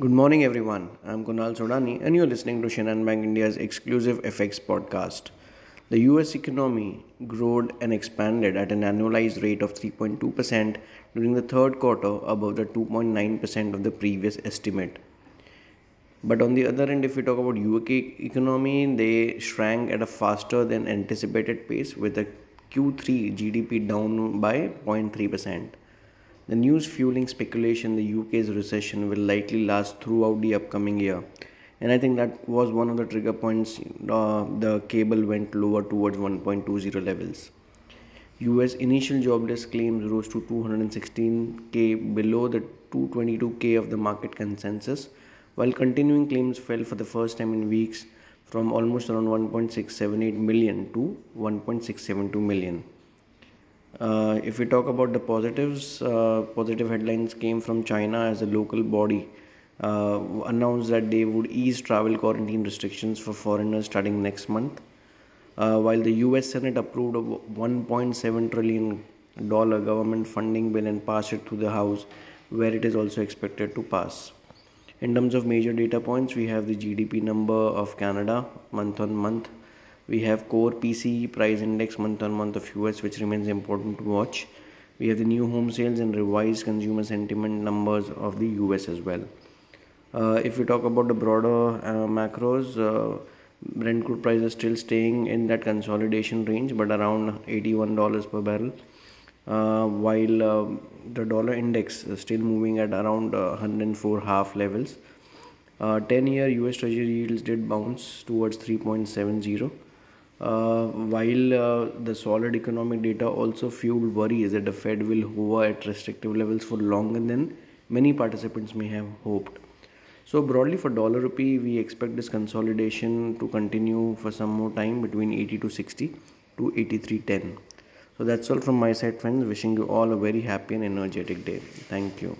Good morning, everyone. I'm Kunal Sodani, and you're listening to Shinhan Bank India's exclusive FX podcast. The US economy grew and expanded at an annualized rate of 3.2% during the third quarter, above the 2.9% of the previous estimate. But on the other end, if we talk about UK economy, they shrank at a faster than anticipated pace with a Q3 GDP down by 0.3%. The news fueling speculation the UK's recession will likely last throughout the upcoming year. And I think that was one of the trigger points. Uh, the cable went lower towards 1.20 levels. US initial jobless claims rose to 216k below the 222k of the market consensus, while continuing claims fell for the first time in weeks from almost around 1.678 million to 1.672 million. Uh, if we talk about the positives, uh, positive headlines came from China as a local body uh, announced that they would ease travel quarantine restrictions for foreigners starting next month. Uh, while the US Senate approved a 1.7 trillion dollar government funding bill and passed it through the House, where it is also expected to pass. In terms of major data points, we have the GDP number of Canada month on month we have core PCE price index month on month of US, which remains important to watch. We have the new home sales and revised consumer sentiment numbers of the US as well. Uh, if we talk about the broader uh, macros, uh, Brent crude price is still staying in that consolidation range, but around $81 per barrel. Uh, while uh, the dollar index is still moving at around 104 uh, half levels. 10 year US Treasury yields did bounce towards 3.70 uh, while uh, the solid economic data also fueled worries that the Fed will hover at restrictive levels for longer than many participants may have hoped. So broadly for dollar rupee, we expect this consolidation to continue for some more time between 80 to 60 to 83.10. So that's all from my side, friends. Wishing you all a very happy and energetic day. Thank you.